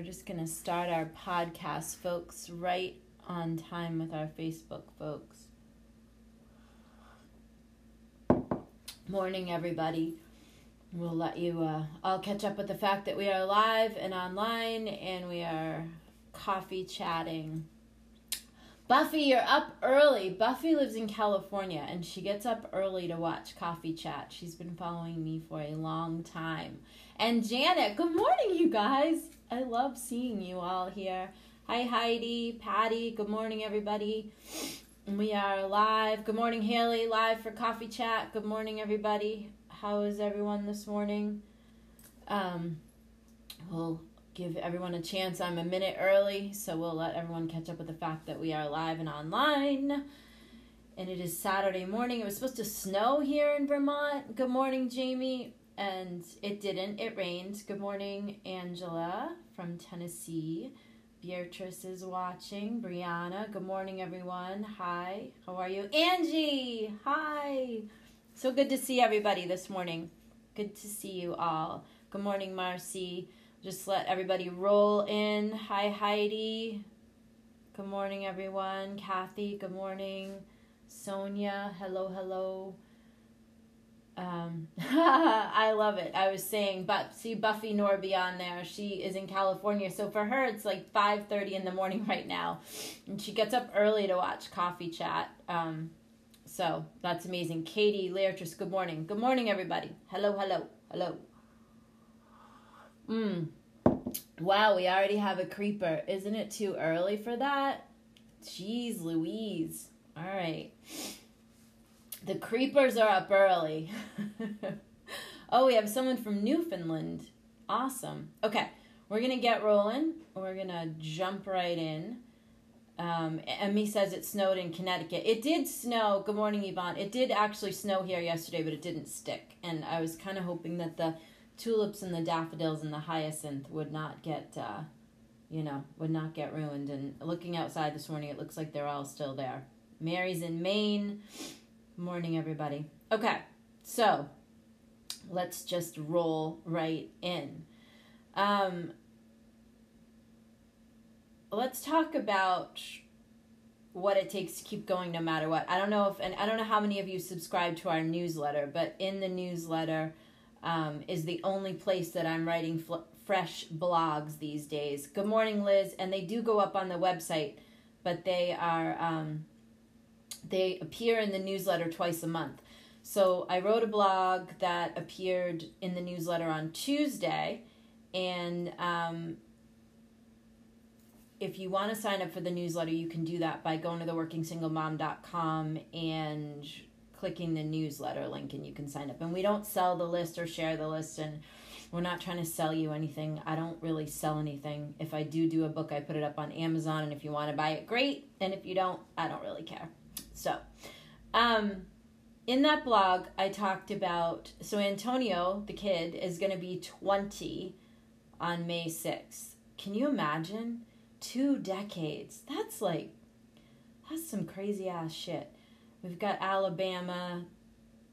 We're just going to start our podcast, folks, right on time with our Facebook folks. Morning, everybody. We'll let you uh, all catch up with the fact that we are live and online and we are coffee chatting. Buffy, you're up early. Buffy lives in California and she gets up early to watch Coffee Chat. She's been following me for a long time. And Janet, good morning, you guys. I love seeing you all here. Hi, Heidi, Patty, good morning, everybody. We are live. Good morning, Haley, live for Coffee Chat. Good morning, everybody. How is everyone this morning? Um, we'll give everyone a chance. I'm a minute early, so we'll let everyone catch up with the fact that we are live and online. And it is Saturday morning. It was supposed to snow here in Vermont. Good morning, Jamie and it didn't. It rained. Good morning, Angela from Tennessee. Beatrice is watching. Brianna, good morning, everyone. Hi, how are you? Angie, hi. So good to see everybody this morning. Good to see you all. Good morning, Marcy. Just let everybody roll in. Hi, Heidi. Good morning, everyone. Kathy, good morning. Sonia, hello, hello. Um, I love it. I was saying, but see Buffy Norby on there. She is in California, so for her it's like five thirty in the morning right now, and she gets up early to watch Coffee Chat. Um, so that's amazing. Katie Leartris, good morning. Good morning, everybody. Hello, hello, hello. Mm. Wow, we already have a creeper. Isn't it too early for that? Jeez Louise. All right. The creepers are up early. oh, we have someone from Newfoundland. Awesome. Okay, we're gonna get rolling. We're gonna jump right in. Um, Emmy says it snowed in Connecticut. It did snow. Good morning, Yvonne. It did actually snow here yesterday, but it didn't stick. And I was kind of hoping that the tulips and the daffodils and the hyacinth would not get, uh, you know, would not get ruined. And looking outside this morning, it looks like they're all still there. Mary's in Maine. Morning, everybody. Okay, so let's just roll right in. Um, let's talk about what it takes to keep going no matter what. I don't know if, and I don't know how many of you subscribe to our newsletter, but in the newsletter um, is the only place that I'm writing fl- fresh blogs these days. Good morning, Liz. And they do go up on the website, but they are um, they appear in the newsletter twice a month. So I wrote a blog that appeared in the newsletter on Tuesday, and um, if you want to sign up for the newsletter, you can do that by going to theworkingsinglemom.com and clicking the newsletter link, and you can sign up. And we don't sell the list or share the list, and we're not trying to sell you anything. I don't really sell anything. If I do do a book, I put it up on Amazon, and if you want to buy it, great. And if you don't, I don't really care. So, um, in that blog, I talked about so Antonio, the kid, is going to be 20 on May 6th. Can you imagine? Two decades. That's like, that's some crazy ass shit. We've got Alabama,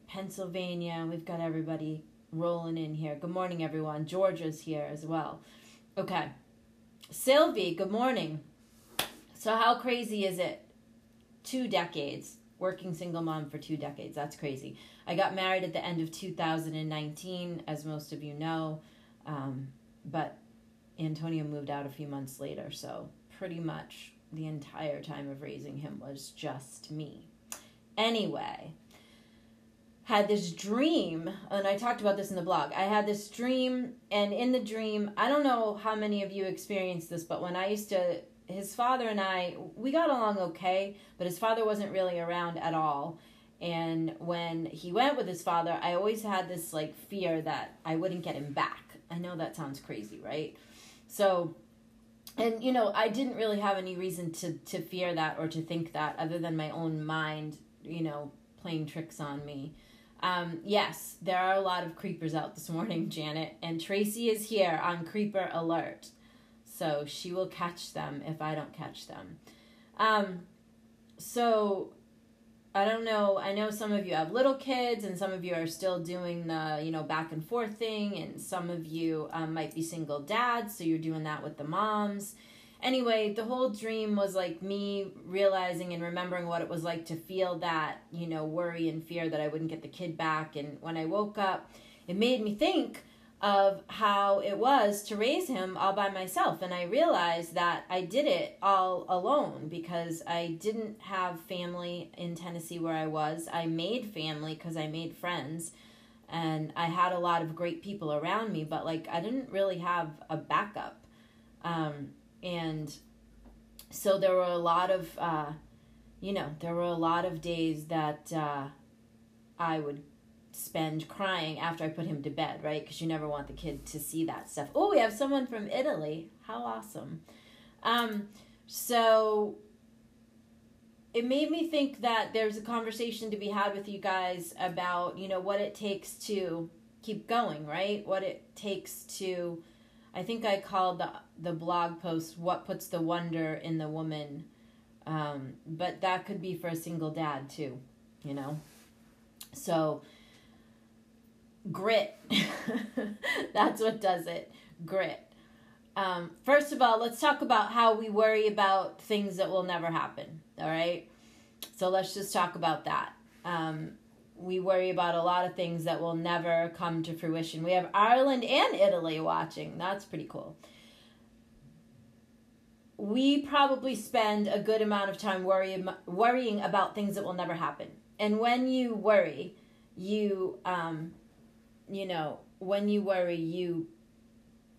Pennsylvania, we've got everybody rolling in here. Good morning, everyone. Georgia's here as well. Okay. Sylvie, good morning. So, how crazy is it two decades, working single mom for two decades. That's crazy. I got married at the end of 2019, as most of you know, um, but Antonio moved out a few months later, so pretty much the entire time of raising him was just me. Anyway, had this dream, and I talked about this in the blog. I had this dream, and in the dream, I don't know how many of you experienced this, but when I used to his father and I, we got along okay, but his father wasn't really around at all. And when he went with his father, I always had this like fear that I wouldn't get him back. I know that sounds crazy, right? So, and you know, I didn't really have any reason to to fear that or to think that other than my own mind, you know, playing tricks on me. Um, yes, there are a lot of creepers out this morning, Janet, and Tracy is here on Creeper Alert so she will catch them if I don't catch them. Um, so I don't know. I know some of you have little kids, and some of you are still doing the you know back and forth thing, and some of you um, might be single dads, so you're doing that with the moms. Anyway, the whole dream was like me realizing and remembering what it was like to feel that you know worry and fear that I wouldn't get the kid back. And when I woke up, it made me think of how it was to raise him all by myself. And I realized that I did it all alone because I didn't have family in Tennessee where I was. I made family because I made friends and I had a lot of great people around me, but like I didn't really have a backup. Um, and so there were a lot of, uh, you know, there were a lot of days that uh, I would spend crying after I put him to bed, right? Because you never want the kid to see that stuff. Oh, we have someone from Italy. How awesome. Um, so it made me think that there's a conversation to be had with you guys about, you know, what it takes to keep going, right? What it takes to I think I called the the blog post what puts the wonder in the woman. Um, but that could be for a single dad too, you know. So grit. That's what does it. Grit. Um, first of all, let's talk about how we worry about things that will never happen. All right. So let's just talk about that. Um, we worry about a lot of things that will never come to fruition. We have Ireland and Italy watching. That's pretty cool. We probably spend a good amount of time worry, worrying about things that will never happen. And when you worry, you um, you know, when you worry, you.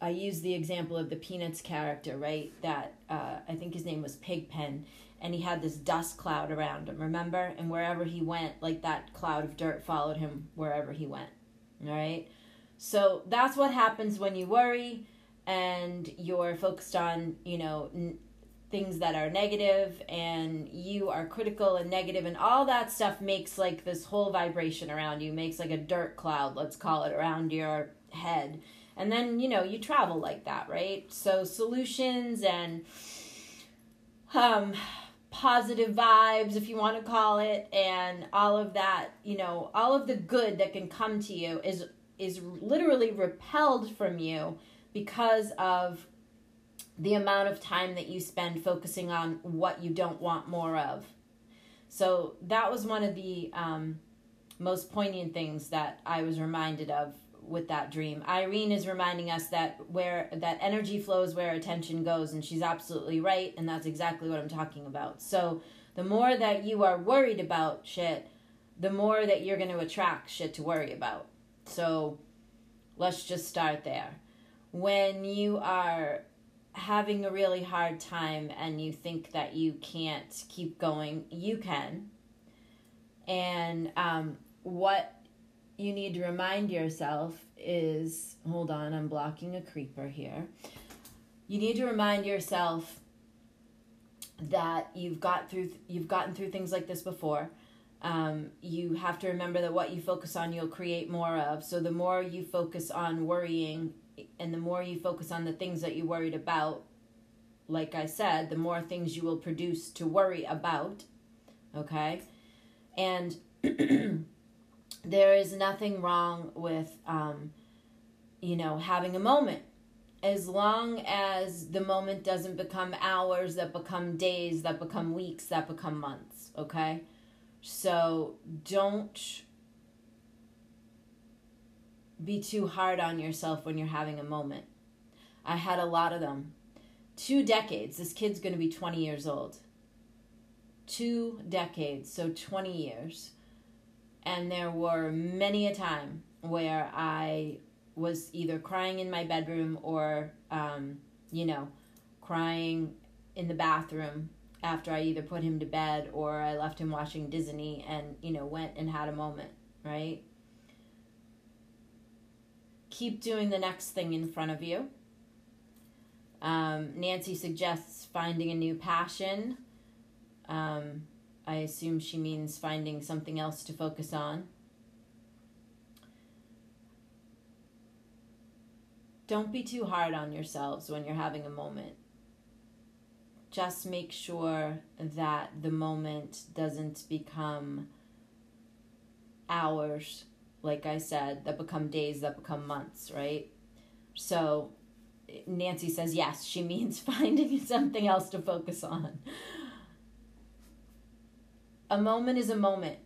I use the example of the Peanuts character, right? That uh, I think his name was Pigpen, and he had this dust cloud around him, remember? And wherever he went, like that cloud of dirt followed him wherever he went, all right? So that's what happens when you worry and you're focused on, you know, things that are negative and you are critical and negative and all that stuff makes like this whole vibration around you makes like a dirt cloud let's call it around your head. And then you know you travel like that right? So solutions and um positive vibes if you want to call it and all of that you know all of the good that can come to you is is literally repelled from you because of the amount of time that you spend focusing on what you don't want more of. So that was one of the um, most poignant things that I was reminded of with that dream. Irene is reminding us that where that energy flows where attention goes and she's absolutely right and that's exactly what I'm talking about. So the more that you are worried about shit, the more that you're going to attract shit to worry about. So let's just start there. When you are having a really hard time and you think that you can't keep going, you can. And um, what you need to remind yourself is hold on, I'm blocking a creeper here. You need to remind yourself that you've got through you've gotten through things like this before. Um, you have to remember that what you focus on, you'll create more of. So the more you focus on worrying and the more you focus on the things that you're worried about, like I said, the more things you will produce to worry about. Okay? And there is nothing wrong with, um, you know, having a moment. As long as the moment doesn't become hours, that become days, that become weeks, that become months. Okay? So don't be too hard on yourself when you're having a moment. I had a lot of them. Two decades. This kid's going to be 20 years old. Two decades, so 20 years. And there were many a time where I was either crying in my bedroom or, um, you know, crying in the bathroom after I either put him to bed or I left him watching Disney and, you know, went and had a moment, right? keep doing the next thing in front of you. Um, Nancy suggests finding a new passion. Um, I assume she means finding something else to focus on. Don't be too hard on yourselves when you're having a moment. Just make sure that the moment doesn't become hours, like I said, that become days, that become months, right? So Nancy says yes, she means finding something else to focus on. A moment is a moment.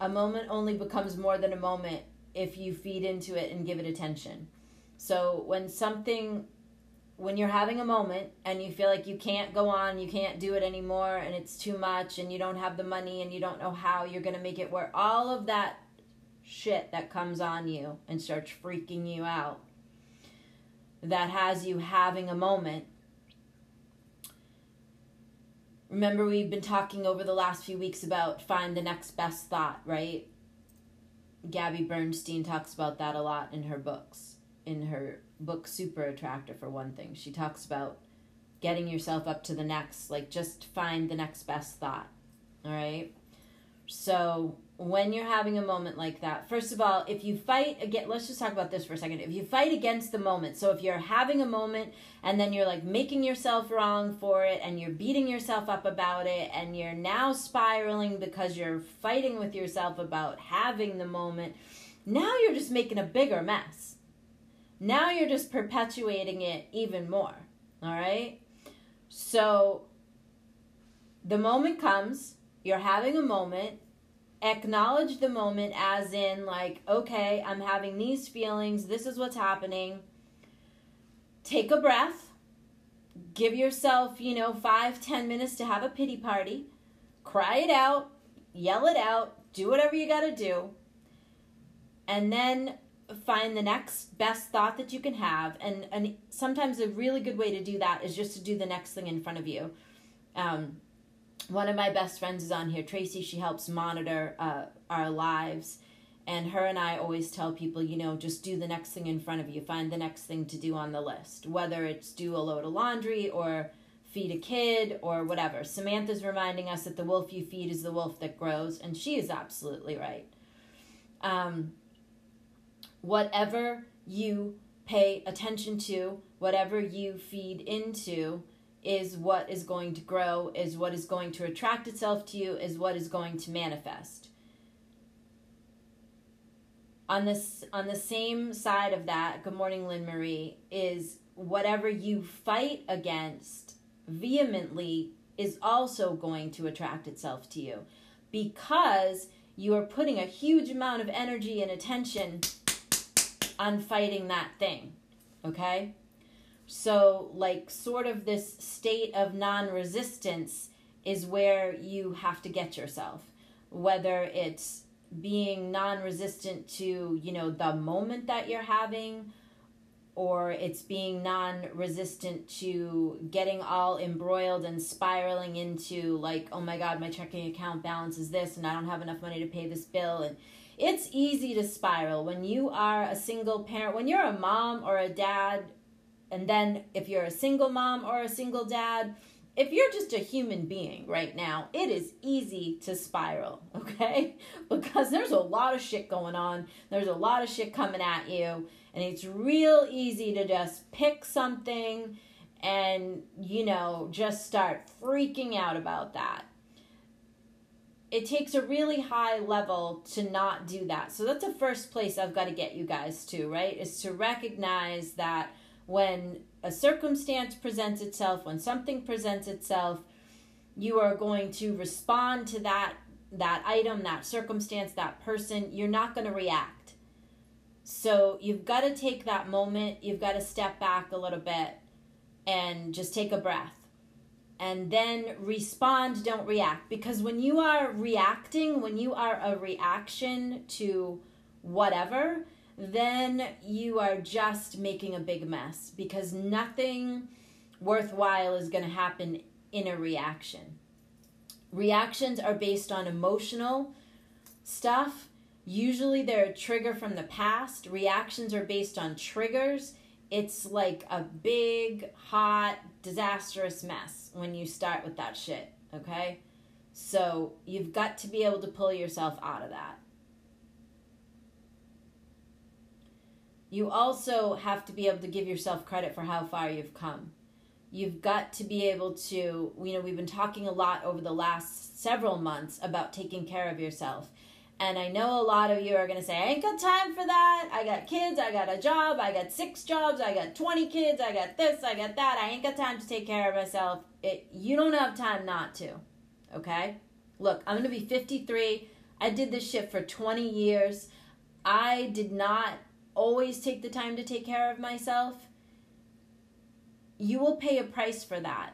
A moment only becomes more than a moment if you feed into it and give it attention. So when something when you're having a moment and you feel like you can't go on, you can't do it anymore and it's too much and you don't have the money and you don't know how you're going to make it work, all of that shit that comes on you and starts freaking you out that has you having a moment. Remember, we've been talking over the last few weeks about find the next best thought, right? Gabby Bernstein talks about that a lot in her books. In her book, Super Attractor, for one thing, she talks about getting yourself up to the next, like just find the next best thought, all right? So, when you're having a moment like that, first of all, if you fight again, let's just talk about this for a second. If you fight against the moment, so if you're having a moment and then you're like making yourself wrong for it and you're beating yourself up about it and you're now spiraling because you're fighting with yourself about having the moment, now you're just making a bigger mess. Now you're just perpetuating it even more. All right? So the moment comes, you're having a moment. Acknowledge the moment as in like okay i'm having these feelings this is what's happening. Take a breath. Give yourself you know five ten minutes to have a pity party. Cry it out. Yell it out. Do whatever you got to do. And then find the next best thought that you can have and and sometimes a really good way to do that is just to do the next thing in front of you um, one of my best friends is on here, Tracy. She helps monitor uh, our lives. And her and I always tell people, you know, just do the next thing in front of you. Find the next thing to do on the list, whether it's do a load of laundry or feed a kid or whatever. Samantha's reminding us that the wolf you feed is the wolf that grows, and she is absolutely right. Um, whatever you pay attention to, whatever you feed into, is what is going to grow, is what is going to attract itself to you, is what is going to manifest. On this on the same side of that, good morning Lynn Marie, is whatever you fight against vehemently is also going to attract itself to you because you are putting a huge amount of energy and attention on fighting that thing. Okay? So, like, sort of this state of non resistance is where you have to get yourself. Whether it's being non resistant to, you know, the moment that you're having, or it's being non resistant to getting all embroiled and spiraling into, like, oh my God, my checking account balance is this, and I don't have enough money to pay this bill. And it's easy to spiral when you are a single parent, when you're a mom or a dad and then if you're a single mom or a single dad, if you're just a human being right now, it is easy to spiral, okay? Because there's a lot of shit going on. There's a lot of shit coming at you, and it's real easy to just pick something and, you know, just start freaking out about that. It takes a really high level to not do that. So that's the first place I've got to get you guys to, right? Is to recognize that when a circumstance presents itself, when something presents itself, you are going to respond to that that item, that circumstance, that person. You're not going to react. So you've got to take that moment, you've got to step back a little bit and just take a breath. And then respond, don't react. Because when you are reacting, when you are a reaction to whatever, then you are just making a big mess because nothing worthwhile is going to happen in a reaction. Reactions are based on emotional stuff. Usually they're a trigger from the past. Reactions are based on triggers. It's like a big, hot, disastrous mess when you start with that shit, okay? So you've got to be able to pull yourself out of that. you also have to be able to give yourself credit for how far you've come. You've got to be able to, you know, we've been talking a lot over the last several months about taking care of yourself. And I know a lot of you are going to say, I ain't got time for that. I got kids. I got a job. I got six jobs. I got 20 kids. I got this. I got that. I ain't got time to take care of myself. It, you don't have time not to. Okay? Look, I'm going to be 53. I did this shit for 20 years. I did not always take the time to take care of myself. You will pay a price for that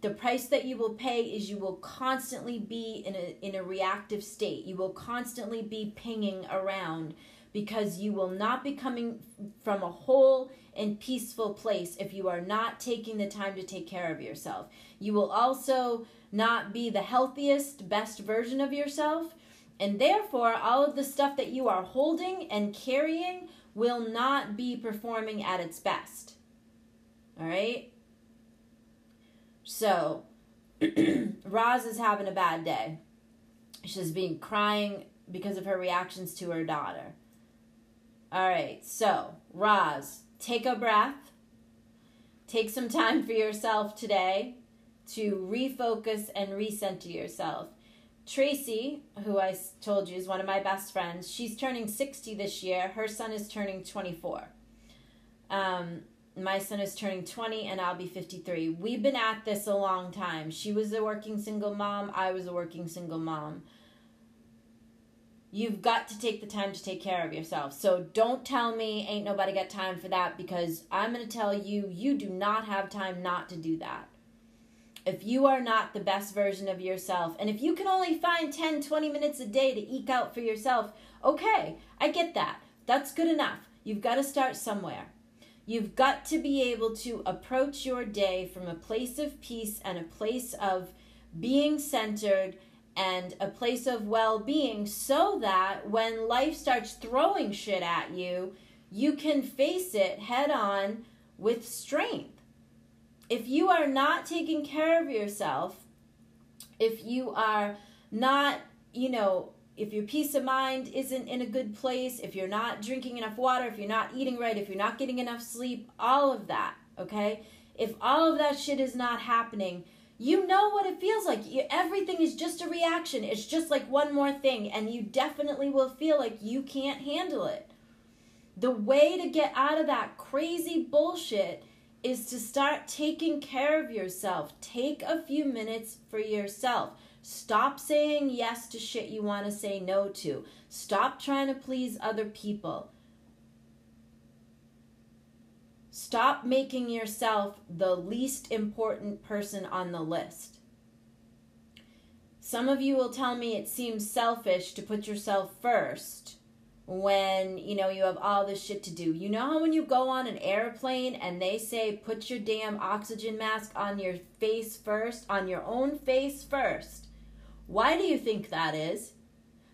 the price that you will pay is you will constantly be in a in a reactive state. You will constantly be pinging around because you will not be coming from a whole and peaceful place if you are not taking the time to take care of yourself. You will also not be the healthiest best version of yourself and therefore all of the stuff that you are holding and carrying will not be performing at its best. All right so, Roz is having a bad day. She's been crying because of her reactions to her daughter. All right, so, Roz, take a breath. Take some time for yourself today to refocus and recenter yourself. Tracy, who I told you is one of my best friends, she's turning 60 this year. Her son is turning 24. Um, my son is turning 20 and I'll be 53. We've been at this a long time. She was a working single mom, I was a working single mom. You've got to take the time to take care of yourself. So don't tell me ain't nobody got time for that because I'm going to tell you you do not have time not to do that. If you are not the best version of yourself and if you can only find 10 20 minutes a day to eke out for yourself, okay, I get that. That's good enough. You've got to start somewhere. You've got to be able to approach your day from a place of peace and a place of being centered and a place of well being so that when life starts throwing shit at you, you can face it head on with strength. If you are not taking care of yourself, if you are not, you know, if your peace of mind isn't in a good place, if you're not drinking enough water, if you're not eating right, if you're not getting enough sleep, all of that, okay? If all of that shit is not happening, you know what it feels like. You, everything is just a reaction. It's just like one more thing, and you definitely will feel like you can't handle it. The way to get out of that crazy bullshit is to start taking care of yourself. Take a few minutes for yourself. Stop saying yes to shit you want to say no to. Stop trying to please other people. Stop making yourself the least important person on the list. Some of you will tell me it seems selfish to put yourself first when you know you have all this shit to do. You know how when you go on an airplane and they say put your damn oxygen mask on your face first, on your own face first. Why do you think that is?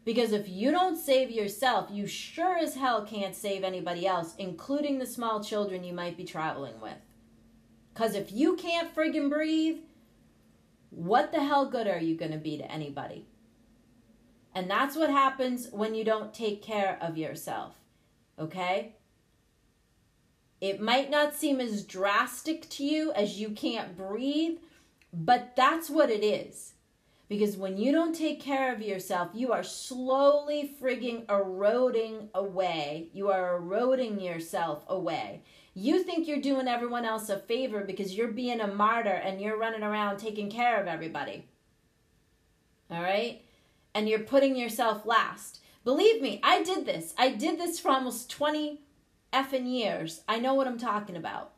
Because if you don't save yourself, you sure as hell can't save anybody else, including the small children you might be traveling with. Because if you can't friggin' breathe, what the hell good are you going to be to anybody? And that's what happens when you don't take care of yourself. Okay? It might not seem as drastic to you as you can't breathe, but that's what it is. Because when you don't take care of yourself, you are slowly frigging eroding away. You are eroding yourself away. You think you're doing everyone else a favor because you're being a martyr and you're running around taking care of everybody. All right? And you're putting yourself last. Believe me, I did this. I did this for almost 20 effing years. I know what I'm talking about.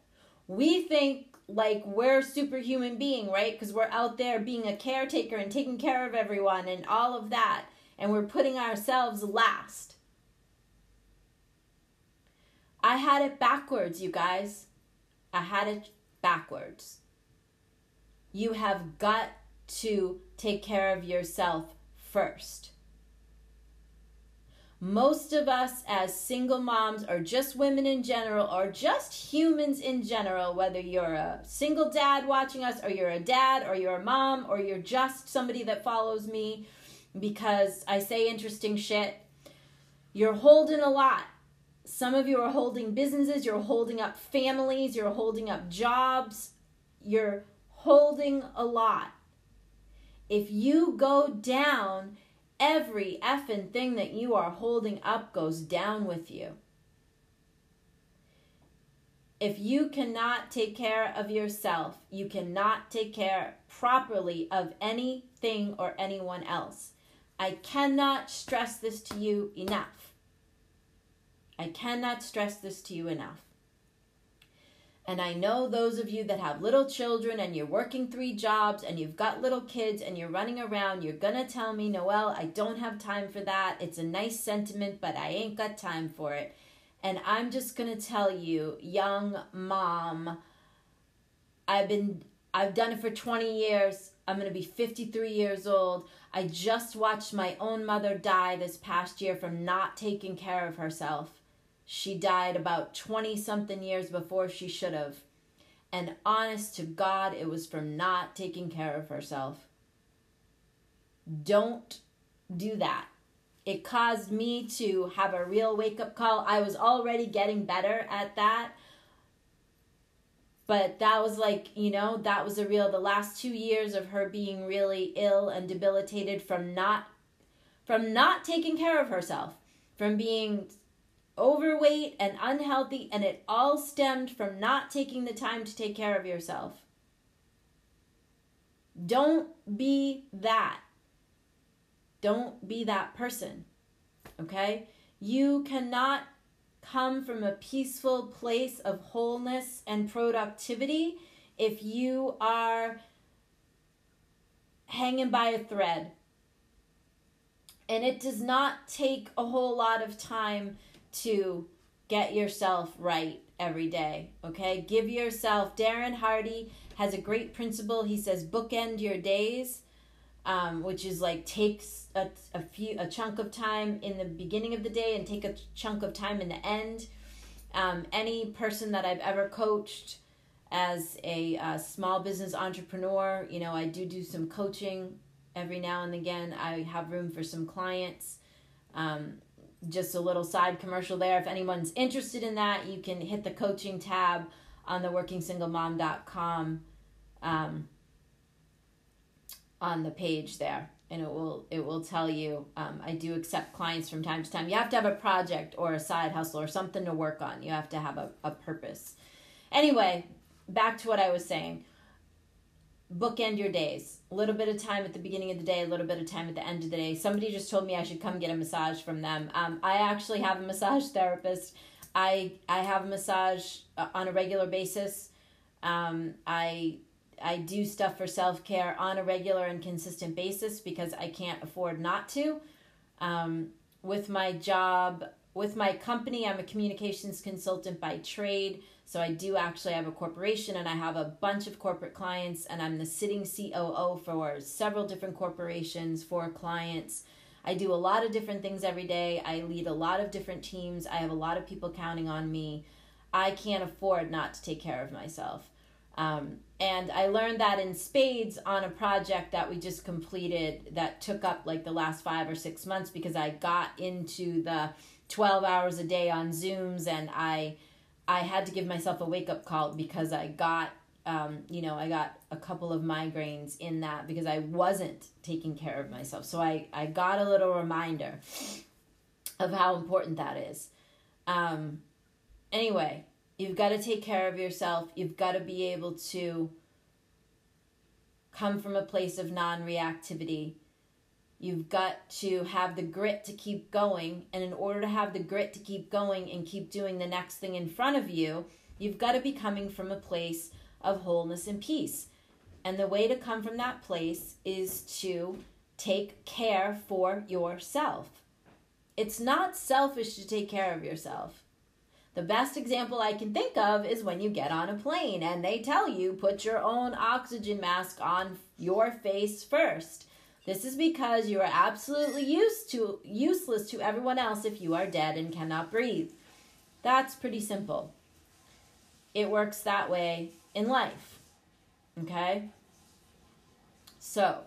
We think like we're superhuman being, right? Because we're out there being a caretaker and taking care of everyone and all of that, and we're putting ourselves last. I had it backwards, you guys. I had it backwards. You have got to take care of yourself first most of us as single moms or just women in general or just humans in general whether you're a single dad watching us or you're a dad or you're a mom or you're just somebody that follows me because I say interesting shit you're holding a lot some of you are holding businesses you're holding up families you're holding up jobs you're holding a lot. If you go down, every effing thing that you are holding up goes down with you. If you cannot take care of yourself, you cannot take care properly of anything or anyone else. I cannot stress this to you enough. I cannot stress this to you enough. And I know those of you that have little children and you're working three jobs and you've got little kids and you're running around, you're going to tell me, Noelle, I don't have time for that. It's a nice sentiment, but I ain't got time for it. And I'm just going to tell you, young mom, I've been I've done it for 20 years. I'm going to be 53 years old. I just watched my own mother die this past year from not taking care of herself. She died about 20 something years before she should have. And honest to God, it was from not taking care of herself. Don't do that. It caused me to have a real wake up call. I was already getting better at that. But that was like, you know, that was a real the last 2 years of her being really ill and debilitated from not from not taking care of herself, from being overweight and unhealthy and it all stemmed from not taking the time to take care of yourself. Don't be that. Don't be that person. Okay? You cannot come from a peaceful place of wholeness and productivity if you are hanging by a thread. And it does not take a whole lot of time to get yourself right every day. Okay? Give yourself, Darren Hardy has a great principle. He says, bookend your days um, which is like takes a, a few a chunk of time in the beginning of the day and take a chunk of time in the end. Um, any person that I've ever coached as a small business entrepreneur, you know, I do do some coaching every now and again. I have room for some clients. Um, just a little side commercial there. If anyone's interested in that, you can hit the coaching tab on the workingsinglemom.com. Um, on the page there and it will it will tell you um, i do accept clients from time to time you have to have a project or a side hustle or something to work on you have to have a, a purpose anyway back to what i was saying bookend your days. A little bit of time at the beginning of the day a little bit of time at the end of the day. Somebody just told me i should come get a massage from them. Um, i actually have a massage therapist. I i have a massage uh, on a regular basis. Um, i I do stuff for self care on a regular and consistent basis because I can't afford not to. Um, with my job, with my company, I'm a communications consultant by trade. So I do actually have a corporation and I have a bunch of corporate clients, and I'm the sitting COO for several different corporations for clients. I do a lot of different things every day. I lead a lot of different teams. I have a lot of people counting on me. I can't afford not to take care of myself. Um, and I learned that in spades on a project that we just completed that took up like the last five or six months because I got into the 12 hours a day on Zooms and I I had to give myself a wake up call because I got um, you know, I got a couple of migraines in that because I wasn't taking care of myself. So I, I got a little reminder of how important that is. Um, anyway, You've got to take care of yourself. You've got to be able to come from a place of non reactivity. You've got to have the grit to keep going. And in order to have the grit to keep going and keep doing the next thing in front of you, you've got to be coming from a place of wholeness and peace. And the way to come from that place is to take care for yourself. It's not selfish to take care of yourself. The best example I can think of is when you get on a plane and they tell you put your own oxygen mask on your face first. This is because you are absolutely used to useless to everyone else if you are dead and cannot breathe. That's pretty simple. It works that way in life. Okay? So,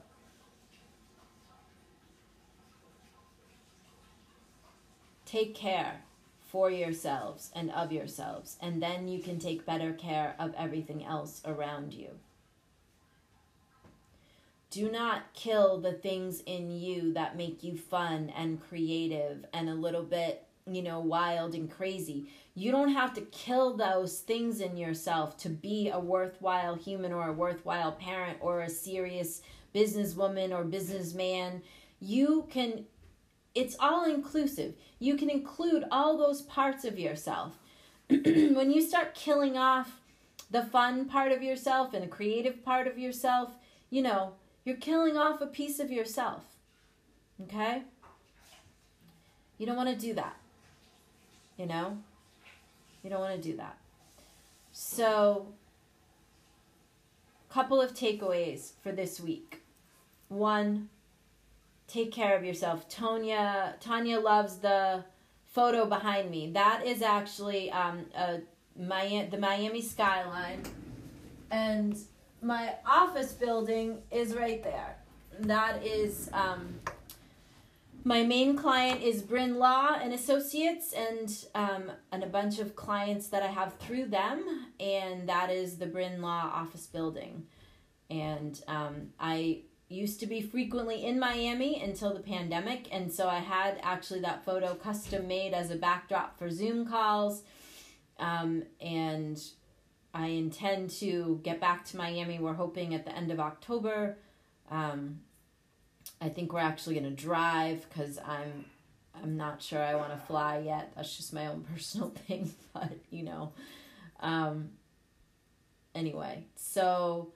take care for yourselves and of yourselves, and then you can take better care of everything else around you. Do not kill the things in you that make you fun and creative and a little bit, you know, wild and crazy. You don't have to kill those things in yourself to be a worthwhile human or a worthwhile parent or a serious businesswoman or businessman. You can it's all inclusive. You can include all those parts of yourself. when you start killing off the fun part of yourself and the creative part of yourself, you know, you're killing off a piece of yourself. Okay? You don't want to do that. You know? You don't want to do that. So, couple of takeaways for this week. One, take care of yourself. Tonya Tanya loves the photo behind me. That is actually um, a Miami, the Miami skyline, and my office building is right there. That is um, my main client is Bryn Law and Associates, and um, and a bunch of clients that I have through them, and that is the Bryn Law office building, and um, I used to be frequently in Miami until the pandemic. And so I had actually that photo custom made as a backdrop for Zoom calls. Um, and I intend to get back to Miami. We're hoping at the end of October. Um, I think we're actually going to drive because I'm I'm not sure I want to fly yet. That's just my own personal thing, but you know. Um, anyway, so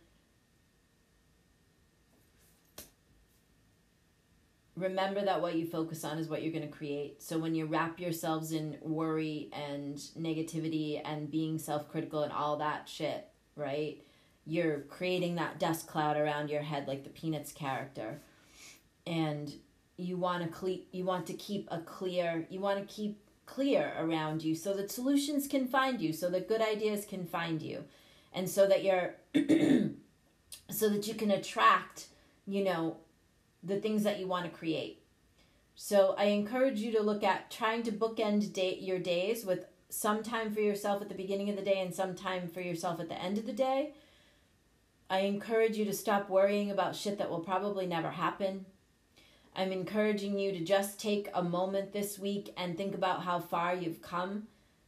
remember that what you focus on is what you're going to create. So when you wrap yourselves in worry and negativity and being self-critical and all that shit, right? You're creating that dust cloud around your head like the Peanuts character. And you want to cle- you want to keep a clear, you want to keep clear around you so that solutions can find you, so that good ideas can find you. And so that you're so that you can attract, you know, the things that you want to create. So I encourage you to look at trying to bookend day, your days with some time for yourself at the beginning of the day and some time for yourself at the end of the day. I encourage you to stop worrying about shit that will probably never happen. I'm encouraging you to just take a moment this week and think about how far you've come.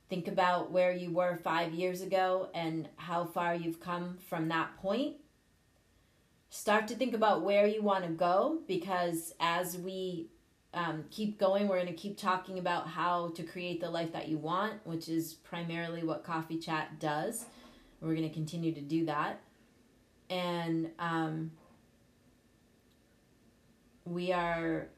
Think about where you were five years ago and how far you've come from that point start to think about where you want to go because as we um, keep going, we're going to keep talking about how to create the life that you want, which is primarily what Coffee Chat does. We're going to continue to do that. And um, we are,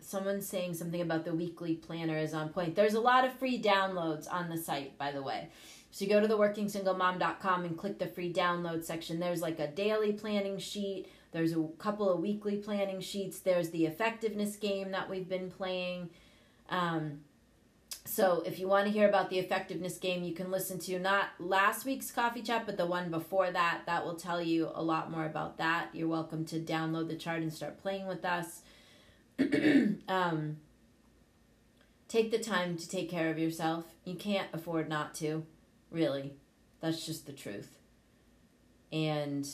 someone's saying something about the weekly planner is on point. There's a lot of free downloads on the site, by the way. So you go to the workingsinglemom.com and click the free download section. There's like a daily planning sheet. There's a couple of weekly planning sheets. There's the effectiveness game that we've been playing. Um, so if you want to hear about the effectiveness game, you can listen to not last week's coffee chat, but the one before that. That will tell you a lot more about that. You're welcome to download the chart and start playing with us. um, take the time to take care of yourself. You can't afford not to. Really. That's just the truth. And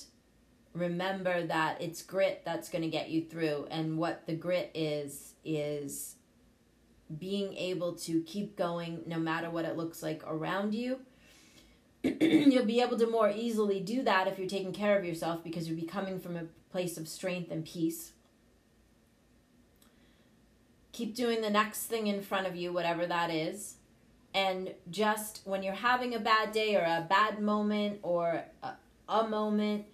remember that it's grit that's going to get you through. And what the grit is, is being able to keep going no matter what it looks like around you. You'll be able to more easily do that if you're taking care of yourself because you'll be coming from a place of strength and peace. Keep doing the next thing in front of you, whatever that is and just when you're having a bad day or a bad moment or a, a, moment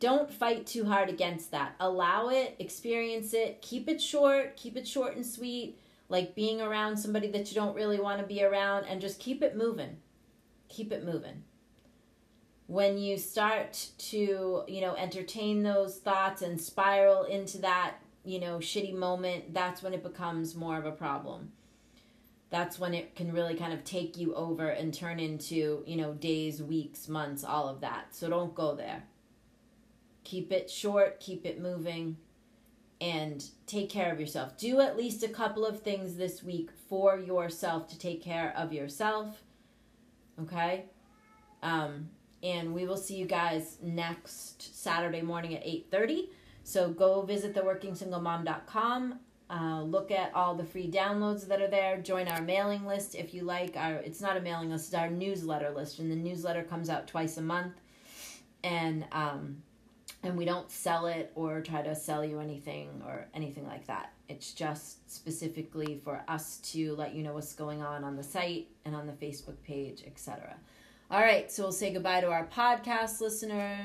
don't fight too hard against that. Allow it experience it keep it short keep it short and sweet like being around somebody that you don't really want to be around and just keep it moving. Keep it moving. When you start to you know entertain those thoughts and spiral into that you know shitty moment that's when it becomes more of a problem that's when it can really kind of take you over and turn into, you know, days, weeks, months, all of that. So don't go there. Keep it short, keep it moving, and take care of yourself. Do at least a couple of things this week for yourself to take care of yourself. Okay? Um, and we will see you guys next Saturday morning at 8:30. So go visit theworkingsinglemom.com. Uh, look at all the free downloads that are there. Join our mailing list if you like. Our it's not a mailing list; it's our newsletter list, and the newsletter comes out twice a month. And um, and we don't sell it or try to sell you anything or anything like that. It's just specifically for us to let you know what's going on on the site and on the Facebook page, etc. All right, so we'll say goodbye to our podcast listeners.